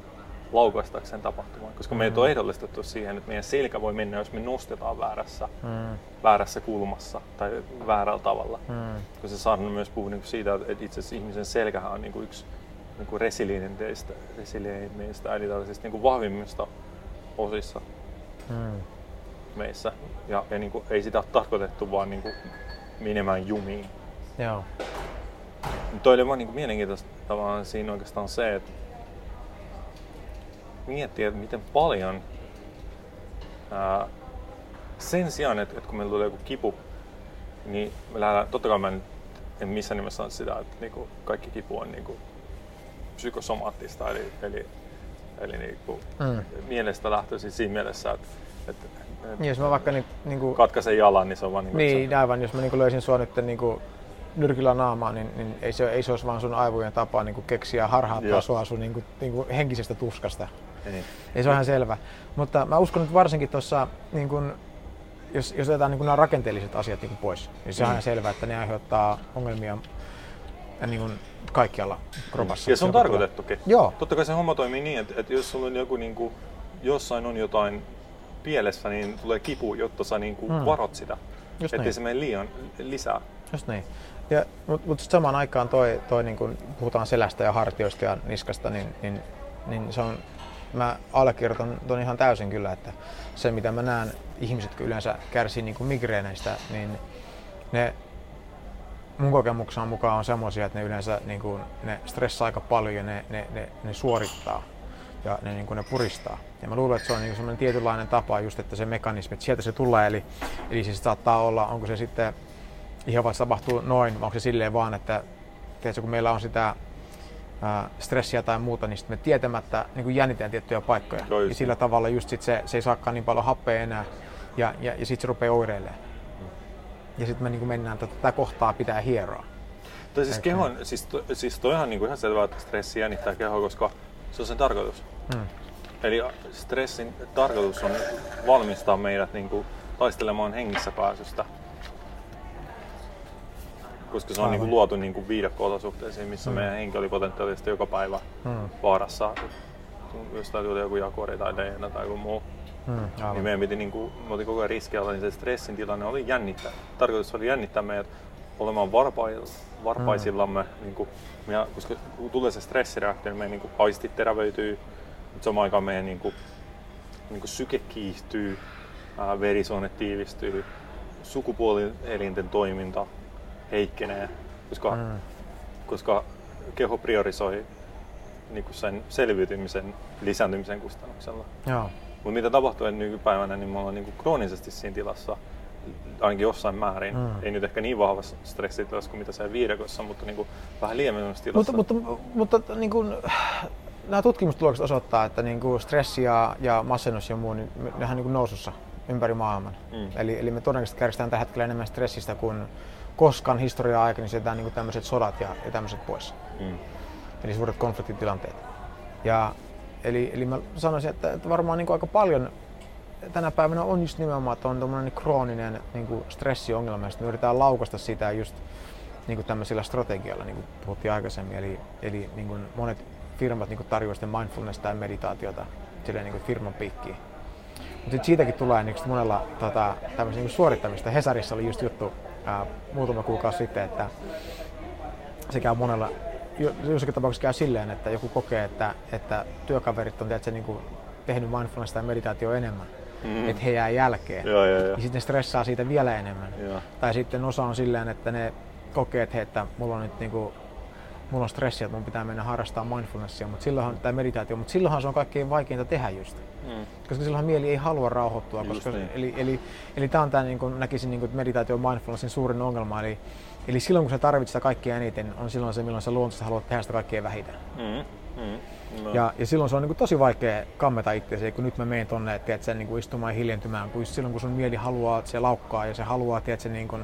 S2: laukaistakseen tapahtumaan. Koska meitä on ehdollistettu siihen, että meidän selkä voi mennä, jos me nostetaan väärässä,
S1: Mm.
S2: väärässä kulmassa tai väärällä tavalla.
S1: Mm.
S2: Koska se saarna myös puhuu niin siitä, että itse asiassa ihmisen selkähän on niin kuin yksi niin kuin resilienteistä, resilienteistä eli tällaisista niin kuin vahvimmista osissa
S1: Mm.
S2: meissä. Ja, ja niin kuin, ei sitä ole tarkoitettu vaan niin kuin menemään jumiin.
S1: Joo.
S2: Toi oli vaan niin kuin mielenkiintoista tavallaan siinä oikeastaan se, että miettiä, että miten paljon ää, sen sijaan, että, että kun meillä tulee joku kipu, niin me lähdetään, totta kai mä en, en missään nimessä sano sitä, että niin kuin kaikki kipu on niin kuin psykosomaattista, eli, eli, eli niin kuin
S1: Mm.
S2: mielestä lähtöisin siinä mielessä, että, että,
S1: Niin, jos mä vaikka niin, niin kuin,
S2: katkaisen jalan, niin se on vaan niin, kuin,
S1: niin, aivan, jos mä niin löysin sua nyt niin kuin nyrkillä naamaan, niin, niin ei, se, ei se olisi vaan sun aivojen tapa niin kuin keksiä harhauttaa sua sun niin kuin, niin kuin henkisestä tuskasta.
S2: se, niin.
S1: Ei se ole ihan selvä. Mutta mä uskon, että varsinkin tuossa, niin jos, jos otetaan niin kun nämä rakenteelliset asiat niin kun pois, niin se on
S2: Mm.
S1: ihan selvä, että ne aiheuttaa ongelmia ja niin kun kaikkialla kropassa.
S2: Ja se on tarkoitettukin.
S1: Joo.
S2: Totta kai se homma toimii niin, että, että jos sulla on joku niin kuin, jossain on jotain pielessä, niin tulee kipu, jotta sä niin kuin
S1: Mm.
S2: varot sitä.
S1: Just
S2: Ettei
S1: niin.
S2: se mene liian lisää.
S1: Just niin. Ja, mutta mut samaan aikaan toi, toi niin kun puhutaan selästä ja hartioista ja niskasta, niin, niin, niin se on, mä allekirjoitan ton ihan täysin kyllä, että se mitä mä näen ihmiset, kun yleensä kärsii niin migreeneistä, niin ne mun kokemuksen mukaan on semmoisia, että ne yleensä niin kuin, ne stressaa aika paljon ja ne, ne, ne, ne suorittaa ja ne, niin kuin ne puristaa. Ja mä luulen, että se on niin semmoinen tietynlainen tapa just, että se mekanismi, että sieltä se tulee, eli, eli se saattaa olla, onko se sitten se tapahtuu noin, onko se silleen vaan, että tiedätkö, kun meillä on sitä ää, stressiä tai muuta, niin sitten me tietämättä niin kuin jännitään tiettyjä paikkoja.
S2: Just
S1: ja sillä tavalla just sit se, se ei saakaan niin paljon happea enää ja, ja, ja sitten se rupeaa oireilemaan. Ja sitten me niin kuin mennään, että tätä kohtaa pitää hieroa.
S2: Tai siis kehon, siis, to, siis toihan niinku ihan selvää, että stressi jännittää kehoa, koska se on sen tarkoitus.
S1: Mm.
S2: Eli stressin tarkoitus on valmistaa meidät niinku taistelemaan hengissä pääsystä. Koska se on
S1: Aivan.
S2: niinku luotu niinku viidakko-olosuhteisiin, missä
S1: Mm.
S2: meidän henki oli potentiaalisesti joka päivä
S1: Mm.
S2: vaarassa. Jostain tuli joku jakori tai DNA tai joku muu.
S1: Mm.
S2: Niin meidän piti niinku, me oltiin koko ajan riskialla, niin se stressin tilanne oli jännittää. Tarkoitus oli jännittää meidät olemaan varpai, varpaisillamme, mm. niinku, meidän, koska kun tulee se stressireaktio, niin meidän niinku, aistit terävöityy, mutta samaan aikaan meidän niinku, niinku, syke kiihtyy, ää, verisuonet tiivistyy, sukupuolielinten toiminta heikkenee, koska, mm. Koska keho priorisoi niinku sen selviytymisen lisääntymisen kustannuksella.
S1: Joo.
S2: Mutta mitä tapahtuu että nykypäivänä, niin me ollaan niinku kroonisesti siinä tilassa, ainakin jossain määrin.
S1: Mm.
S2: Ei nyt ehkä niin vahvassa stressitilassa kuin mitä se viidakossa, mutta niinku vähän lievemmässä tilassa.
S1: Mutta, mutta, mutta niin kuin, nämä tutkimustulokset osoittaa, että niin kuin stressi ja, ja masennus ja muu, niin nehän on niin kuin nousussa ympäri maailman.
S2: Mm.
S1: Eli, eli me todennäköisesti kärsitään tällä hetkellä enemmän stressistä kuin koskaan historian aikana, niin sieltä niin tämmöiset sodat ja, ja tämmöiset pois.
S2: Mm.
S1: Eli suuret konfliktitilanteet. Ja, eli, eli mä sanoisin, että, että varmaan niin kuin aika paljon tänä päivänä on just nimenomaan, että on tämmöinen krooninen niin kuin stressiongelma, ja sitten me yritetään laukasta sitä just niin kuin tämmöisillä strategioilla, niin kuin puhuttiin aikaisemmin. Eli, eli niin kuin monet firmat niin kuin tarjoavat sitten mindfulness tai meditaatiota silleen niin kuin firman piikkiin. Mutta siitäkin tulee niin monella tota, tämmöistä niin suorittamista. Hesarissa oli just juttu ää, muutama kuukausi sitten, että se käy monella, jo- jossakin tapauksessa käy silleen, että joku kokee, että, että työkaverit on tiedätkö, niin kuin tehnyt mindfulness tai meditaatio enemmän,
S2: Mm.
S1: mm. että he jää jälkeen.
S2: Joo, joo, joo.
S1: Ja sitten ne stressaa siitä vielä enemmän.
S2: Joo.
S1: Tai sitten osa on silleen, että ne kokee, että, hei, että mulla on nyt niinku, mulla on stressiä, että mun pitää mennä harrastamaan mindfulnessia, mutta silloinhan, tai meditaatio, mutta silloinhan se on kaikkein vaikeinta tehdä just.
S2: Mm.
S1: Koska silloinhan mieli ei halua rauhoittua,
S2: Just
S1: koska,
S2: niin.
S1: eli, eli, eli tämä on tämä, niin kuin näkisin, niin kuin, meditaatio on mindfulnessin suurin ongelma. Eli, eli silloin kun sä tarvitset sitä kaikkein eniten, on silloin se, milloin sä luontoisesti haluat tehdä sitä kaikkein vähiten.
S2: Mm. Mm. No.
S1: Ja, ja silloin se on niin kuin tosi vaikea kammeta itseäsi, kun nyt mä menen tonne, että tiedät, sen, niin kuin istumaan ja hiljentymään, kun silloin kun sun mieli haluaa, että se laukkaa ja se haluaa tiedät, sen, niin kuin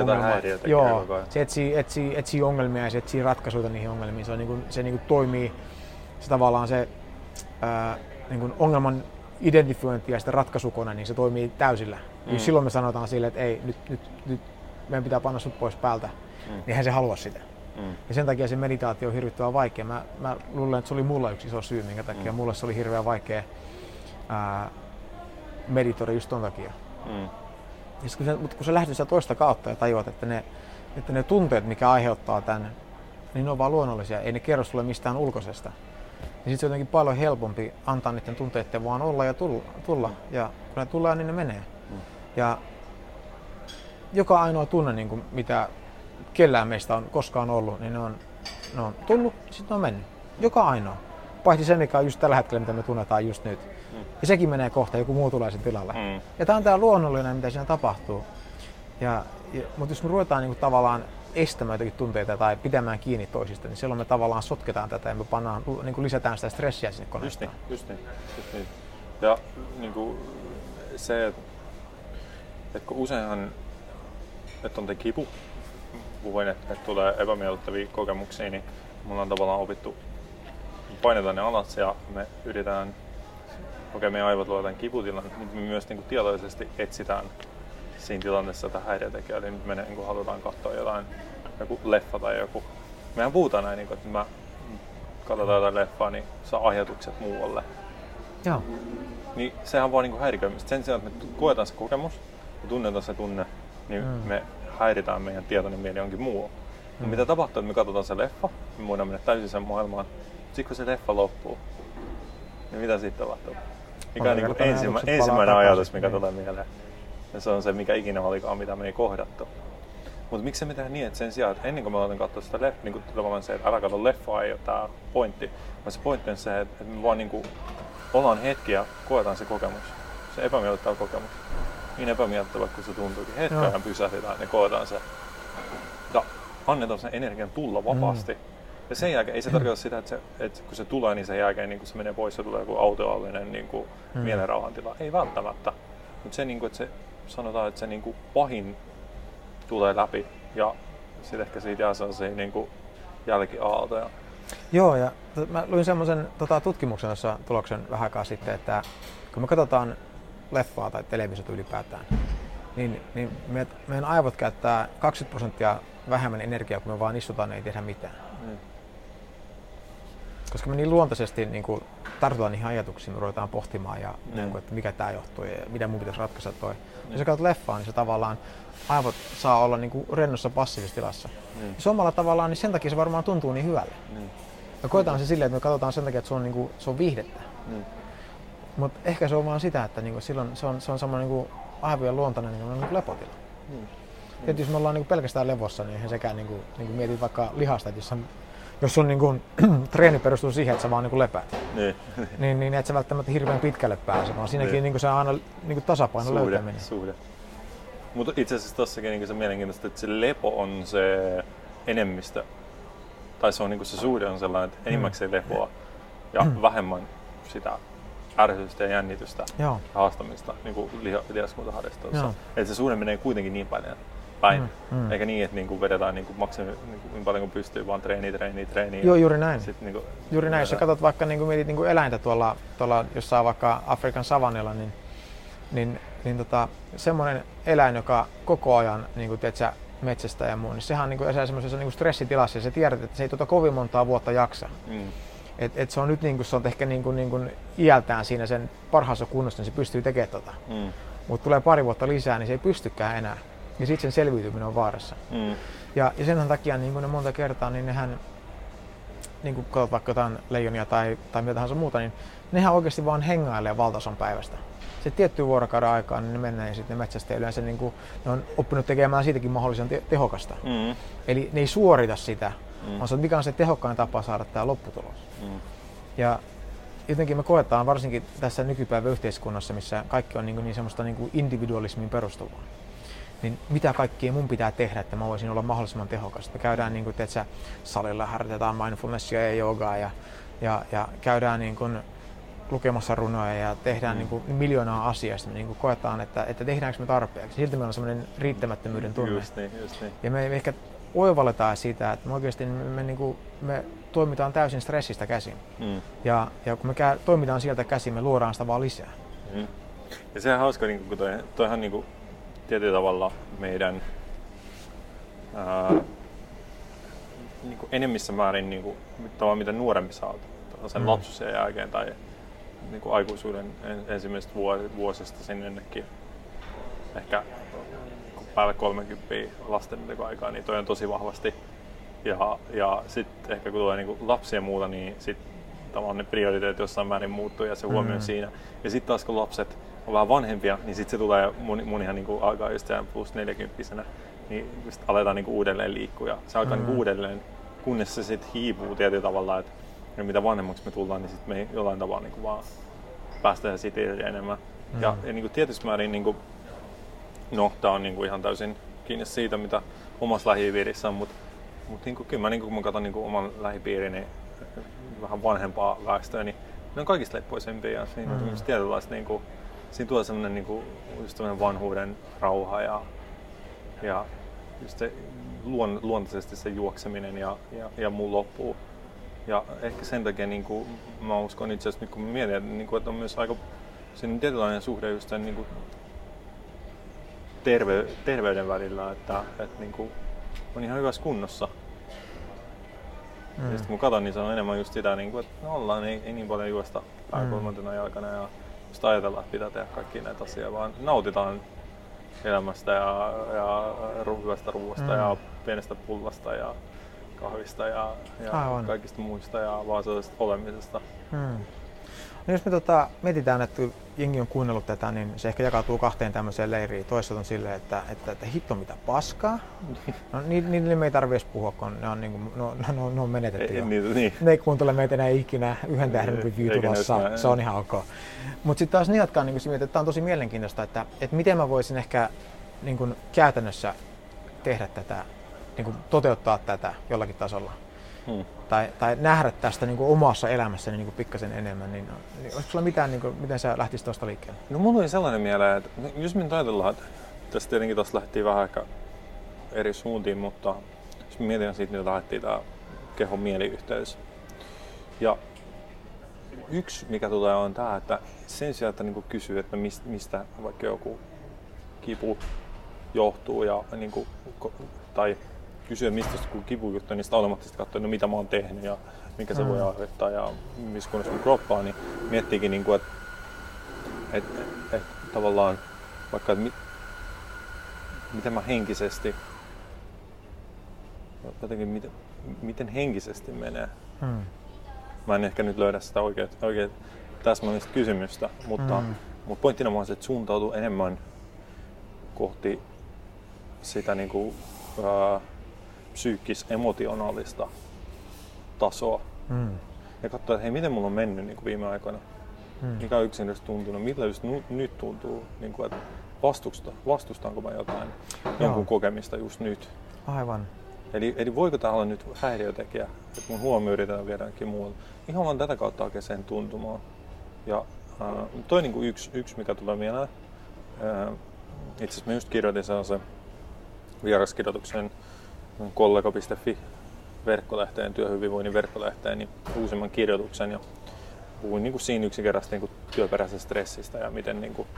S2: jotain häiriötä
S1: Joo, se etsii, etsii, etsii ongelmia ja se etsii ratkaisuja niihin ongelmiin. Se, on niin kuin, se niin kuin toimii, se tavallaan se ää, niin kuin ongelman identifiointi ja sitten ratkaisukone, niin se toimii täysillä. Mm.
S2: Mm.
S1: silloin me sanotaan sille, että ei, nyt, nyt, nyt meidän pitää panna sut pois päältä,
S2: Mm.
S1: niin eihän se halua sitä.
S2: Mm.
S1: Ja sen takia se meditaatio on hirvittävän vaikea. Mä, mä luulen, että se oli mulla yksi iso syy, minkä takia mm. mulle se oli hirveän vaikea ää, meditoida just ton takia.
S2: Mm.
S1: Ja sit kun sä, mutta kun sä lähdet sitä toista kautta ja tajuat, että ne, että ne tunteet, mikä aiheuttaa tämän, niin ne on vaan luonnollisia, ei ne kerro sulle mistään ulkoisesta. Niin sitten se on jotenkin paljon helpompi antaa niiden tunteiden vaan olla ja tulla. tulla. Ja kun ne tulee, niin ne menee. Ja joka ainoa tunne, niin kuin mitä kellään meistä on koskaan ollut, niin ne on, ne on tullut, sitten ne on mennyt. Joka ainoa. Paitsi se, mikä on just tällä hetkellä, mitä me tunnetaan just nyt. Ja sekin menee kohta, joku muu tulee sen tilalle.
S2: Mm.
S1: Ja tämä on tämä luonnollinen, mitä siinä tapahtuu. Ja, ja, mutta jos me ruvetaan niin kuin, tavallaan estämään jotakin tunteita tai pitämään kiinni toisista, niin silloin me tavallaan sotketaan tätä ja me pannaan, niin kuin lisätään sitä stressiä sinne
S2: Just
S1: koneistoon.
S2: niin, just niin, just niin. Ja niin kuin, se, että et kun useinhan, että on te kipu, puhuin, että, että tulee epämiellyttäviä kokemuksia, niin mulla on tavallaan opittu, painetaan ne alas ja me yritetään, okei okay, meidän aivot tämän kiputilan, mutta me myös niin kuin tietoisesti etsitään siinä tilanteessa tätä häiriötekijää, eli nyt me niin kuin halutaan katsoa jotain, joku leffa tai joku. Mehän puhutaan näin, niin kuin, että mä katsotaan jotain leffaa, niin saa ajatukset muualle.
S1: Joo.
S2: Niin sehän on vaan niinku häiriköimistä. Sen sijaan, että me koetaan se kokemus ja tunnetaan se tunne, niin
S1: mm.
S2: me häiritään meidän tietoinen mieli jonkin muu. Mm. mitä tapahtuu, että me katsotaan se leffa, me voidaan mennä täysin sen maailmaan. Sitten kun se leffa loppuu, niin mitä sitten tapahtuu? Mikä on
S1: Oikeastaan
S2: ensimmä, ensimmäinen ajatus, mikä
S1: Niin.
S2: tulee mieleen? Ja se on se, mikä ikinä olikaan, mitä me ei kohdattu. Mutta miksi me tehdään niin, että sen sijaan, että ennen kuin me aletaan katsoa sitä leffaa, niin tavallaan se, että älä katso leffaa, ei ole tämä pointti, vaan se pointti on se, että että me vaan niin kuin ollaan hetki ja koetaan se kokemus, se epämiellyttävä kokemus. Niin epämiellyttävä kuin se tuntuukin. Hetken
S1: Joo.
S2: pysähdytään ja koetaan se. Ja annetaan sen energian tulla vapaasti. Mm. Ja sen jälkeen ei se tarkoita sitä, että, se, että kun se tulee, niin sen jälkeen niin kun se menee pois ja tulee joku autoallinen niin kuin mm. mielenrauhantila. Ei välttämättä. Mutta se, niin kuin, että se sanotaan, että se niin kuin pahin tulee läpi ja sitten ehkä siitä jää sellaisia niin kuin jälkiaaltoja.
S1: Joo, ja mä luin semmoisen tota, tutkimuksen jossa tuloksen vähän aikaa sitten, että kun me katsotaan leffaa tai televisiota ylipäätään, niin, niin meidän aivot käyttää 20 prosenttia vähemmän energiaa, kun me vaan istutaan ja ei tehdä mitään. Mm. Koska me niin luontaisesti niin kuin, tartutaan niihin ajatuksiin, me ruvetaan pohtimaan, ja, mm. niin kuin, että mikä tämä johtuu ja mitä mun pitäisi ratkaista toi. Mm. Jos sä katsot leffaa, niin se tavallaan aivot saa olla niin kuin rennossa passiivisessa tilassa. Mm. Ja omalla tavallaan, niin sen takia se varmaan tuntuu niin hyvälle. Mm. Me koetaan se silleen, että me katsotaan sen takia, että se on, niin kuin, se on viihdettä. Mm. Mutta ehkä se on vaan sitä, että niin kuin, silloin se on, se on semmoinen niin aivojen luontainen niin kuin, niin lepotila. Mm. Tietysti jos me ollaan niin kuin pelkästään levossa, niin eihän sekään niin kuin, niin kuin mietit vaikka lihasta, että jos, on, jos sun niin kuin, treeni perustuu siihen, että sä vaan niin kuin lepäät, niin, niin, niin et sä välttämättä hirveän pitkälle pääse, vaan siinäkin niin. Niin kuin se aina niin kuin tasapaino suhde, löytäminen.
S2: Suhde. Mutta itse asiassa tossakin niin se mielenkiintoista, että se lepo on se enemmistö. Tai se on niin se suhde on sellainen, että enimmäkseen lepoa ja mm. vähemmän sitä ärsytystä ja jännitystä Joo. ja haastamista niin kuin lihaskuntaharjoittelussa. Että se suhde menee kuitenkin niin paljon päin. Mm, mm. Eikä niin, että niinku vedetään niinku maksimi niinku, niin paljon kuin pystyy, vaan treeni, treeni, treeni.
S1: Joo, juuri näin. Sit, niinku, juuri näin. Jos sä katsot vaikka niinku, mietit niinku eläintä tuolla, tuolla jossain vaikka Afrikan savannilla, niin, niin, niin tota, semmoinen eläin, joka koko ajan niin kuin, tiedätkö, metsästä ja muu, niin sehän on niin kuin, semmoisessa niin stressitilassa ja sä tiedät, että se ei tuota kovin montaa vuotta jaksa. Mm. Et, et se on nyt niin kuin, se on ehkä niin kuin, niin kuin iältään siinä sen parhaassa kunnossa, niin se pystyy tekemään tota. Mm. Mutta tulee pari vuotta lisää, niin se ei pystykään enää niin sitten sen selviytyminen on vaarassa. Mm. Ja, ja sen takia niin ne monta kertaa, niin nehän, niin kun katsot vaikka jotain leijonia tai, tai mitä tahansa muuta, niin nehän oikeasti vaan hengailee valtaosan päivästä. Se tietty vuorokauden aikaa, niin ne menee ja sitten metsästä yleensä niin kuin, ne on oppinut tekemään siitäkin mahdollisen te- tehokasta. Mm. Eli ne ei suorita sitä, mm. vaan se, mikä on se tehokkain tapa saada tämä lopputulos. Mm. Ja jotenkin me koetaan varsinkin tässä nykypäivän yhteiskunnassa, missä kaikki on niin, kuin niin semmoista niin kuin individualismiin perustuvaa niin mitä kaikkea mun pitää tehdä, että mä voisin olla mahdollisimman tehokas. Me käydään niin kuin, teetkö, salilla, harjoitetaan mindfulnessia ja joogaa ja, ja, ja käydään niin kuin, lukemassa runoja ja tehdään mm. niin kuin, miljoonaa asiaa, me niin kuin, koetaan, että, että tehdäänkö me tarpeeksi. Silti meillä on semmoinen riittämättömyyden tunne.
S2: Just niin, just niin.
S1: Ja me ehkä oivalletaan siitä, että me oikeasti me, me, niin kuin, me toimitaan täysin stressistä käsin. Mm. Ja, ja kun me kä- toimitaan sieltä käsin, me luodaan sitä vaan lisää. Mm.
S2: Ja sehän on hauska, niin kun toi, toihan niin kuin tietyllä tavalla meidän ää, niin kuin enemmissä määrin niin kuin, tavallaan mitä nuorempi sä oot, sen mm. lapsuuden jälkeen tai niin kuin aikuisuuden ensimmäisestä vuosista sinnekin ehkä päälle 30 lasten aikaa, niin toi on tosi vahvasti. Ja, ja sitten ehkä kun tulee niin lapsia ja muuta, niin sitten tavallaan ne prioriteetit jossain määrin muuttuu ja se huomio mm. siinä. Ja sitten taas kun lapset on vähän vanhempia, niin sitten se tulee mun, mun ihan niinku alkaa just plus 40 niin just aletaan niinku uudelleen liikkua ja se alkaa mm. niinku uudelleen, kunnes se sitten hiipuu tietyllä tavalla, että ja mitä vanhemmaksi me tullaan, niin sitten me jollain tavalla niinku vaan päästään siitä irti enemmän. Mm. Ja, ja niinku tietysti määrin, niinku, no tää on niinku ihan täysin kiinni siitä, mitä omassa lähipiirissä on, mutta mut niinku, kyllä mä, niinku, kun mä katson niinku oman lähipiirini niin vähän vanhempaa väestöä, niin ne on kaikista leppoisempia ja siinä mm. on tietynlaista niinku, siinä tulee semmoinen niinku, just vanhuuden rauha ja, ja just se luon, luontaisesti se juokseminen ja, ja, ja muu loppuu. Ja ehkä sen takia niin kuin, mä uskon itse asiassa, kun mä mietin, että, niin kuin, että on myös aika sen tietynlainen suhde just sen, niin kuin, terve, terveyden välillä, että, että niin kuin, on ihan hyvässä kunnossa. Mm. Ja sitten kun katson, niin se on enemmän just sitä, niin kuin, että no ollaan, ei, ei niin paljon juosta pääkolmantena mm. jalkana ja just ajatella, että pitää tehdä kaikki näitä asioita, vaan nautitaan elämästä ja, ja hyvästä ruoasta mm. ja pienestä pullasta ja kahvista ja, ja kaikista muista ja vaan sellaisesta olemisesta. Mm.
S1: No jos me tota, mietitään, että jengi on kuunnellut tätä, niin se ehkä jakautuu kahteen tämmöiseen leiriin. Toisaalta on silleen, että, että, että hitto mitä paskaa. No, niille me ei tarvitse puhua, kun ne on, niin kuin, no, no, no, on menetetty ei, jo. Niin, niin. Ne ei kuuntele meitä enää ikinä yhden tähden review tulossa. Se on ihan ok. Mutta sitten taas ne, jotka on niin kuin, että tämä on tosi mielenkiintoista, että, että miten mä voisin ehkä niin kuin, käytännössä tehdä tätä, niin kuin, toteuttaa tätä jollakin tasolla. Tai, tai nähdä tästä niin kuin omassa elämässäni niin kuin pikkasen enemmän, niin, niin olisiko sulla mitään, niin kuin, miten sä lähtisit tuosta liikkeelle?
S2: No mulla oli sellainen mieleen, että jos me nyt ajatellaan, että tässä tietenkin tuossa lähti vähän ehkä eri suuntiin, mutta jos mietin siitä, niin lähdettiin tämä kehon mieliyhteys. Ja yksi, mikä tulee, on tämä, että sen sijaan, että niinku kysyy, että mistä vaikka joku kipu johtuu ja niinku, tai kysyä mistä joku kipu juttu, niin sitä olematta katsoa, no mitä mä oon tehnyt ja mikä se mm. voi aiheuttaa ja missä kunnossa mun kroppa on, niin miettiikin, niinku, että et, et, tavallaan vaikka, että mit, miten mä henkisesti, jotenkin miten, miten henkisesti menee. Hmm. Mä en ehkä nyt löydä sitä oikein, oikein täsmällistä kysymystä, mutta, hmm. mutta pointtina on se, että suuntautuu enemmän kohti sitä niin kuin, ää, psyykkis-emotionaalista tasoa. Hmm. Ja katsoa, että hei, miten mulla on mennyt niin kuin viime aikoina. Hmm. Mikä on yksinkertaisesti tuntunut, mitä just nyt tuntuu, niin kuin, että vastusta, vastustanko mä jotain, Joo. jonkun kokemista just nyt.
S1: Aivan.
S2: Eli, eli voiko tämä olla nyt häiriötekijä, että mun huomio yritetään viedä jonkin muualle. Ihan vaan tätä kautta oikein sen tuntumaan. Ja äh, toi niin kuin yksi, yksi, mikä tulee mieleen. Äh, itse asiassa mä just kirjoitin sellaisen vieraskirjoituksen kollega.fi verkkolehteen, työhyvinvoinnin verkkolehteen, niin uusimman kirjoituksen ja puhuin niin kuin siinä yksinkertaisesti niin kuin työperäisestä stressistä ja miten niin kuin,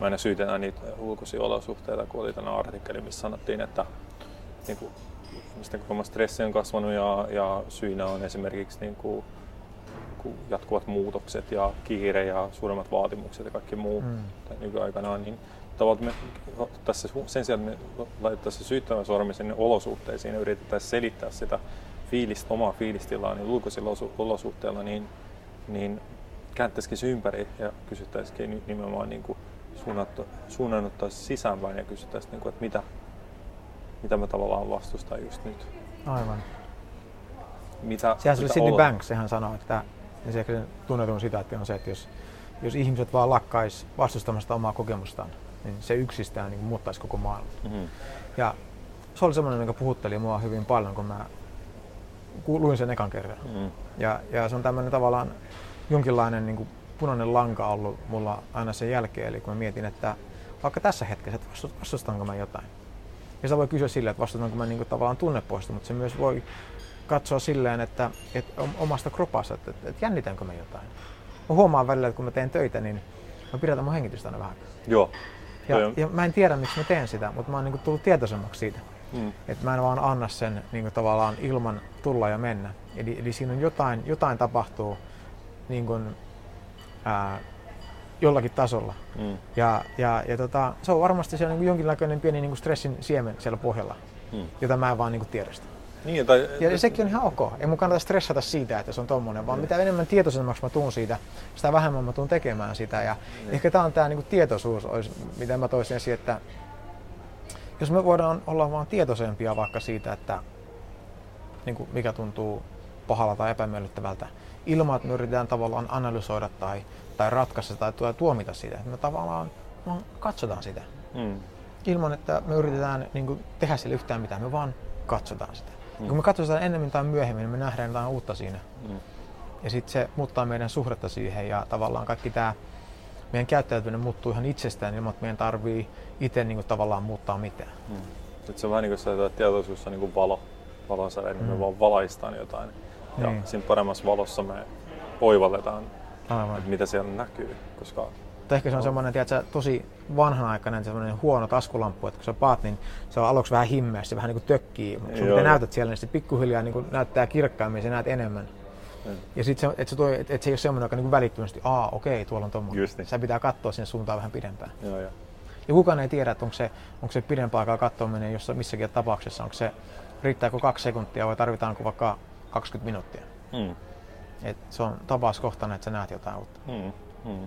S2: mä aina syytän niitä ulkoisia olosuhteita, kun oli tänä artikkeli, missä sanottiin, että niin kuin, mistä koko stressi on kasvanut ja, ja syinä on esimerkiksi niin kuin, jatkuvat muutokset ja kiire ja suuremmat vaatimukset ja kaikki muu mm. nykyaikanaan, niin tavallaan me tässä, sen sijaan, että me laitettaisiin syyttävän sormi sinne olosuhteisiin ja yritetään selittää sitä fiilistä, omaa fiilistilaa niin ulkoisilla olosuhteilla, niin, niin kääntäisikin se ympäri ja kysyttäisikin nimenomaan niin kuin suunnannuttaisiin sisäänpäin ja kysyttäisiin, niin kuin, että mitä, mitä mä tavallaan vastustan just nyt.
S1: Aivan.
S2: Mitä,
S1: Sehän mitä Sidney Banks, sehän sanoo, että ja se tunnetun sitaatti on se, että jos, jos ihmiset vaan lakkais vastustamasta omaa kokemustaan, niin se yksistään niin muuttaisi koko maailman. Mm-hmm. Ja se oli semmoinen, mikä puhutteli mua hyvin paljon, kun mä luin sen ekan kerran. Mm-hmm. Ja, ja se on tämmöinen tavallaan jonkinlainen niin kuin punainen lanka ollut mulla aina sen jälkeen. Eli kun mä mietin, että vaikka tässä hetkessä, että vastustanko mä jotain. Ja sitä voi kysyä silleen, että vastustanko mä niin kuin tavallaan tunnepoista, mutta se myös voi katsoa silleen, että, että omasta kropasta, että, että jännitänkö mä jotain. Mä huomaan välillä, että kun mä teen töitä, niin mä pidätän mun hengitystä aina vähän.
S2: Joo.
S1: Ja, ja mä en tiedä, miksi mä teen sitä, mutta mä oon niin tullut tietoisemmaksi siitä. Mm. Että mä en vaan anna sen niin kuin, tavallaan ilman tulla ja mennä. Eli, eli siinä on jotain, jotain tapahtuu niin kuin, ää, jollakin tasolla. Mm. Ja, ja, ja tota, se on varmasti se niin jonkinlainen pieni niin kuin stressin siemen siellä pohjalla, mm. jota mä en vaan niin kuin tiedostan.
S2: Niin, tai...
S1: Ja sekin on ihan ok. Ei mun kannata stressata siitä, että se on tommonen, vaan mm. mitä enemmän tietoisemmaksi mä tuun siitä, sitä vähemmän mä tuun tekemään sitä. Ja mm. ehkä tää on tää niinku tietoisuus, olisi, mitä mä toisin esiin, että jos me voidaan olla vaan tietoisempia vaikka siitä, että niin mikä tuntuu pahalta tai epämiellyttävältä, ilman että me yritetään tavallaan analysoida tai, tai ratkaista tai tuomita sitä. Me tavallaan no, katsotaan sitä. Mm. Ilman, että me yritetään niin kuin, tehdä sille yhtään mitään, me vaan katsotaan sitä. Mm. Kun me katsotaan enemmän tai myöhemmin, niin me nähdään jotain uutta siinä. Mm. Ja sitten se muuttaa meidän suhdetta siihen ja tavallaan kaikki tämä meidän käyttäytyminen muuttuu ihan itsestään ilman, että meidän tarvii itse niin kuin, tavallaan muuttaa mitään. Mm.
S2: Sitten se on vähän niin kuin se, että tietoisuus on niin kuin valo, valonsäde, niin mm. me vaan valaistaan jotain. Ja niin. siinä paremmassa valossa me oivalletaan, Aivan. että mitä siellä näkyy. Koska
S1: mutta ehkä se on semmoinen tiedätkö, tosi vanhanaikainen semmoinen huono taskulamppu, että kun sä paat, niin se on aluksi vähän himmeä, se vähän niin kuin tökkii. Mutta sun näytät siellä, niin se pikkuhiljaa niin kuin näyttää kirkkaammin, sä näet enemmän. Mm. Ja sitten se, että se, et, et se ei ole semmoinen, joka niin välittömästi, aa okei, tuolla on tommoinen. Niin. Sä pitää katsoa sinne suuntaan vähän pidempään.
S2: Joo, joo.
S1: Ja kukaan ei tiedä, että onko se, onko se pidempää aikaa katsominen jossa missäkin tapauksessa, onko se, riittääkö kaksi sekuntia vai tarvitaanko vaikka 20 minuuttia. Mm. Et se on tapauskohtainen, että sä näet jotain uutta. Mm. Mm.